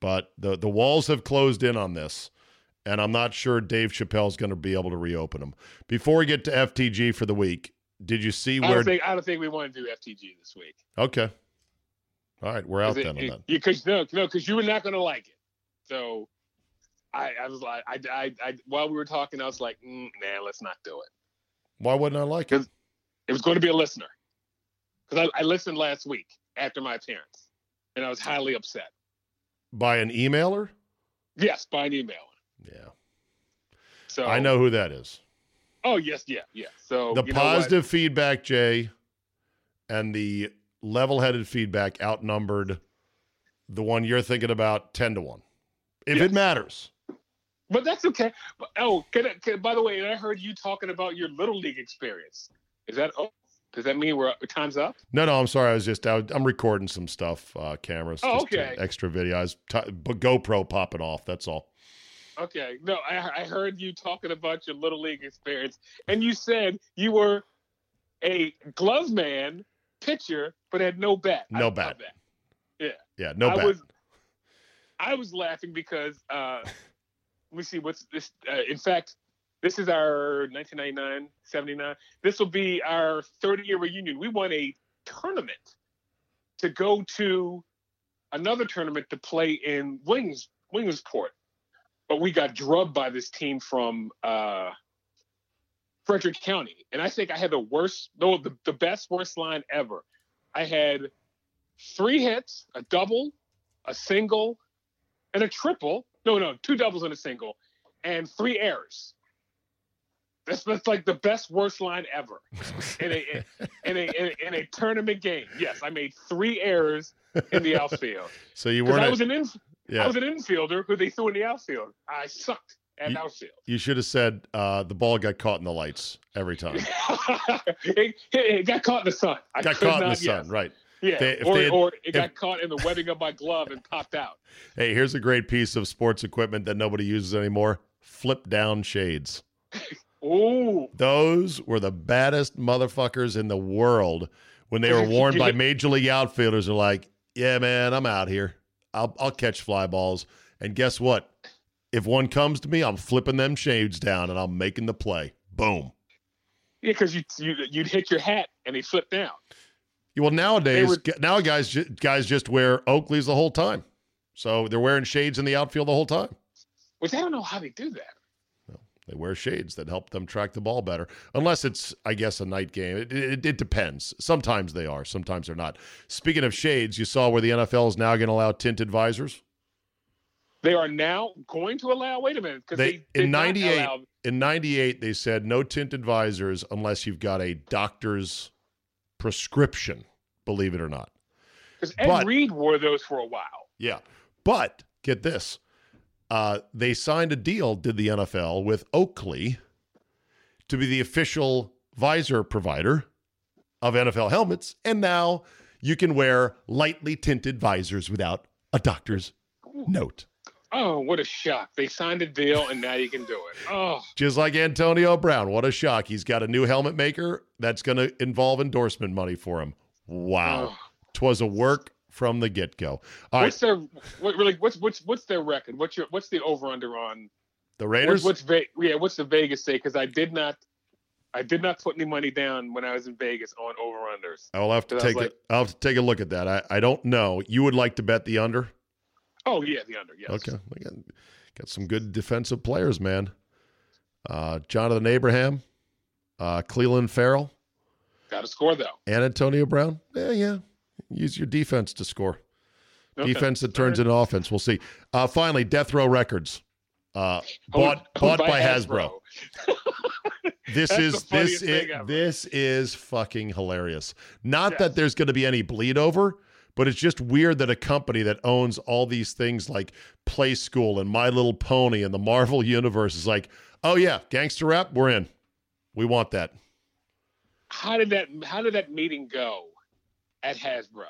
but the the walls have closed in on this and i'm not sure dave chappelle's going to be able to reopen them before we get to ftg for the week did you see I where don't think I don't think we want to do FTG this week. okay all right we're out then on that Because no, no, because you were not going to like it. So I, I was like, I, I, I, while we were talking, I was like, mm, nah, let's not do it. Why wouldn't I like it? It was going to be a listener because I, I listened last week after my appearance, and I was highly upset. By an emailer? Yes, by an emailer. Yeah. So I know who that is. Oh yes, yeah, yeah. So The positive feedback, Jay, and the level-headed feedback outnumbered the one you're thinking about ten to one. If Yes. it matters. But that's okay. But, oh, can I, can, by the way, I heard you talking about your little league experience. Is that oh? Does that mean we're time's up? No, no, I'm sorry. I was just I, am recording some stuff, uh, cameras. Oh, just, okay. extra video. I was t- but GoPro popping off. That's all. Okay. No, I, I heard you talking about your little league experience, and you said you were a glove man, pitcher, but had no bat. No bat. that. Yeah, no I bad. was, I was laughing because uh, [laughs] let me see what's this. Uh, in fact, this is our 1999, 79. This will be our 30 year reunion. We won a tournament to go to another tournament to play in Wings Williamsport, but we got drubbed by this team from uh, Frederick County, and I think I had the worst, no, the, the best worst line ever. I had three hits, a double, a single, and a triple. No, no, two doubles and a single, and three errors. That's, that's like the best worst line ever in a in a, in a in a tournament game. Yes, I made three errors in the outfield [laughs] so you weren't. I was an in, I was an infielder who they threw in the outfield. I sucked at You- outfield. you should have said uh, the ball got caught in the lights every time. [laughs] it, it got caught in the sun. I got caught in the sun, guess. right? Yeah, They- or, had- or it if- got caught in the webbing of my glove and popped out. [laughs] Hey, here's a great piece of sports equipment that nobody uses anymore: flip down shades. Ooh, Those were the baddest motherfuckers in the world when they were worn by major league outfielders. Are like, yeah, man, I'm out here. I'll I'll catch fly balls. And guess what? If one comes to me, I'm flipping them shades down and I'm making the play. Boom. yeah, because you, you you'd hit your hat and they flip down. Well, nowadays, were- now guys guys just wear Oakleys the whole time, so they're wearing shades in the outfield the whole time. Which I don't know how they do that. They wear shades that help them track the ball better, unless it's, I guess, a night game. It, it, it depends. Sometimes they are, sometimes they're not. Speaking of shades, you saw where the NFL is now going to allow tinted visors. They are now going to allow. Wait a minute, because They- they, in not 98 allow- In '98, they said no tinted visors unless you've got a doctor's prescription. Believe it or not. Because Ed but- Reed wore those for a while. Yeah. But get this. Uh, they signed a deal, did the NFL, with Oakley to be the official visor provider of NFL helmets. And now you can wear lightly tinted visors without a doctor's note. Oh, what a shock! They signed a deal and now you can do it. Oh, Just like Antonio Brown. What a shock. He's got a new helmet maker that's going to involve endorsement money for him. Wow. oh. Twas a work from the get go. All right. what's their what really? What's what's what's their record? What's your what's the over under on? The What's, Raiders. what's Ve- yeah? What's the Vegas say? Because I did not, I did not put any money down when I was in Vegas on over unders. I'll have to Because I was take like- a, I'll have to take a look at that. I, I don't know. You would like to bet the under? Oh yeah, the under. Yes. Okay. We got, got some good defensive players, man. Uh, Jonathan Abraham, uh, Cleveland Ferrell, Got to score though. and Antonio Brown. Yeah, yeah. Use your defense to score. Okay. Defense that turns into offense. We'll see. Uh, finally, Death Row Records. Uh, bought bought owned by Hasbro. [laughs] This That's is this is ever. this is fucking hilarious. Not Yes. that there's going to be any bleed over, but it's just weird that a company that owns all these things like Playskool and My Little Pony and the Marvel Universe is like, oh yeah, gangster rap, we're in. We want that. How did that? How did that meeting go at Hasbro?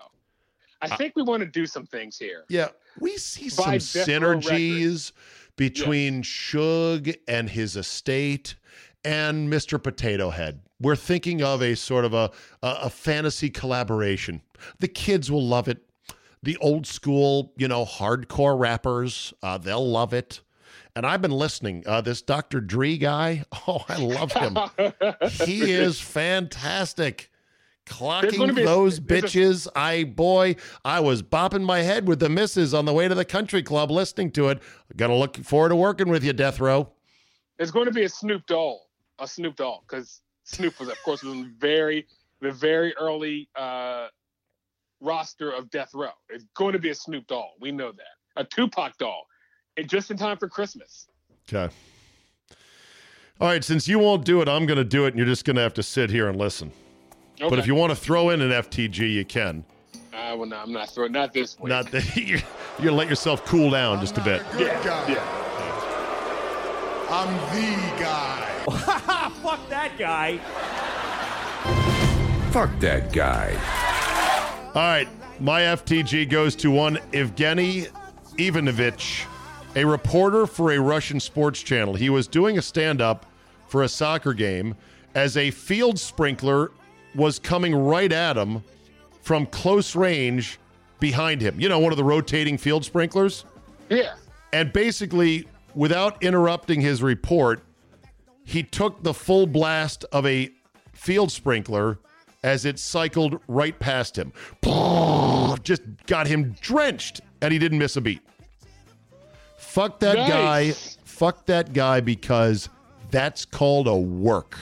I Uh, think we want to do some things here. Yeah, we see By some synergies between Suge and his estate and Mr. Potato Head. We're thinking of a sort of a, a, a fantasy collaboration. The kids will love it. The old school, you know, hardcore rappers, uh, they'll love it. And I've been listening. Uh, this Dr. Dre guy, [laughs] oh, I love him. [laughs] he is fantastic. Clocking be those a- bitches. I boy, I was bopping my head with the misses on the way to the country club listening to it. Gonna look forward to working with you, Death Row. It's going to be a Snoop doll, a Snoop doll, because Snoop was, of course, was in very the very early uh, roster of Death Row. It's going to be a Snoop doll. We know that. A Tupac doll, and just in time for Christmas. Okay. All right, since you won't do it, I'm gonna do it, and you're just gonna have to sit here and listen. Okay. But if you want to throw in an FTG, you can. uh, well, no, I'm not throwing not this week. Not that [laughs] you're, you're gonna let yourself cool down just a bit. yeah, guy. yeah. I'm the guy. [laughs] Fuck that guy. Fuck that guy. All right, my FTG goes to one Evgeny Ivanovich, a reporter for a Russian sports channel. He was doing a stand up for a soccer game as a field sprinkler was coming right at him from close range behind him. You know, one of the rotating field sprinklers. Yeah. And basically, without interrupting his report, he took the full blast of a field sprinkler as it cycled right past him. [laughs] Just got him drenched, and he didn't miss a beat. Fuck that guy. Fuck that guy because that's called a work.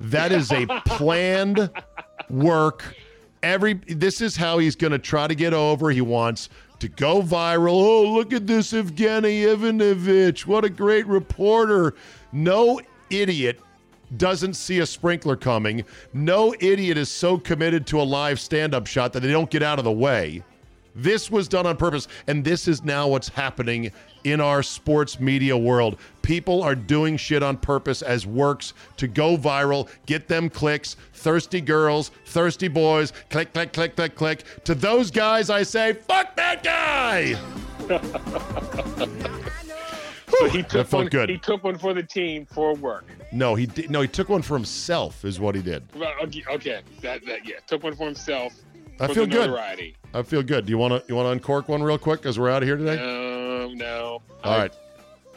That is a [laughs] planned work. Every this is how he's going to try to get over. He wants to go viral. Oh, look at this Evgeny Ivanovich. What a great reporter. No idiot doesn't see a sprinkler coming. No idiot is so committed to a live stand-up shot that they don't get out of the way. This was done on purpose, and this is now what's happening in our sports media world. People are doing shit on purpose as works to go viral, get them clicks. Thirsty girls, thirsty boys, click, click, click, click, click. To those guys, I say, fuck that guy. [laughs] So he that took felt one. good. He took one for the team for work. No, he did. No, he took one for himself, is what he did. Well, okay, okay. That, that yeah, took one for himself. I feel good. I feel good. Do you want to you want to uncork one real quick because we're out of here today? Uh, Um, no. All right.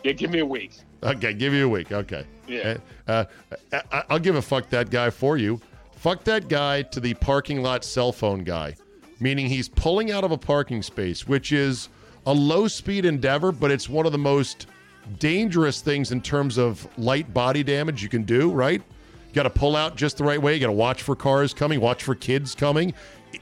Yeah, give me a week. Okay, give you a week. Okay. Yeah. Uh, uh, I- I'll give a fuck that guy for you. Fuck that guy to the parking lot cell phone guy, meaning he's pulling out of a parking space, which is a low speed endeavor, but it's one of the most dangerous things in terms of light body damage you can do, right? You got to pull out just the right way. You got to watch for cars coming, watch for kids coming.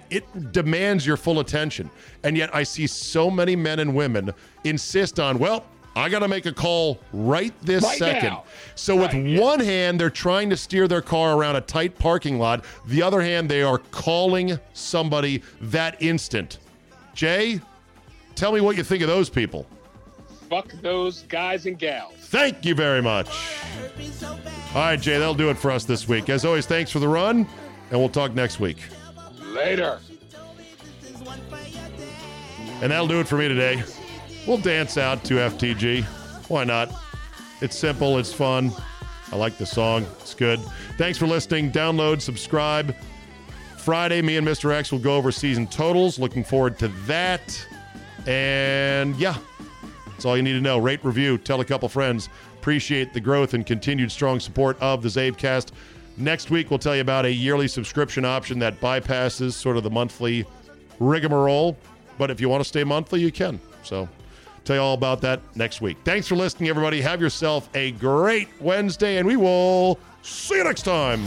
It- demands your full attention. And yet I see so many men and women insist on, well, I got to make a call right this Right second. now. So with yeah. one hand, they're trying to steer their car around a tight parking lot. The other hand, they are calling somebody that instant. Jay, tell me what you think of those people. Fuck those guys and gals. Thank you very much. All right, Jay, that'll do it for us this week. As always, thanks for the run, and we'll talk next week. Later. And that'll do it for me today. We'll dance out to FTG. Why not? It's simple, it's fun. I like the song, it's good. Thanks for listening. Download, subscribe. Friday, me and Mr. X will go over season totals. Looking forward to that. And yeah, that's all you need to know. Rate, review, tell a couple friends. Appreciate the growth and continued strong support of the CzabeCast. Next week, we'll tell you about a yearly subscription option that bypasses sort of the monthly rigmarole. But if you want to stay monthly, you can. So, tell you all about that next week. Thanks for listening, everybody. Have yourself a great Wednesday, and we will see you next time.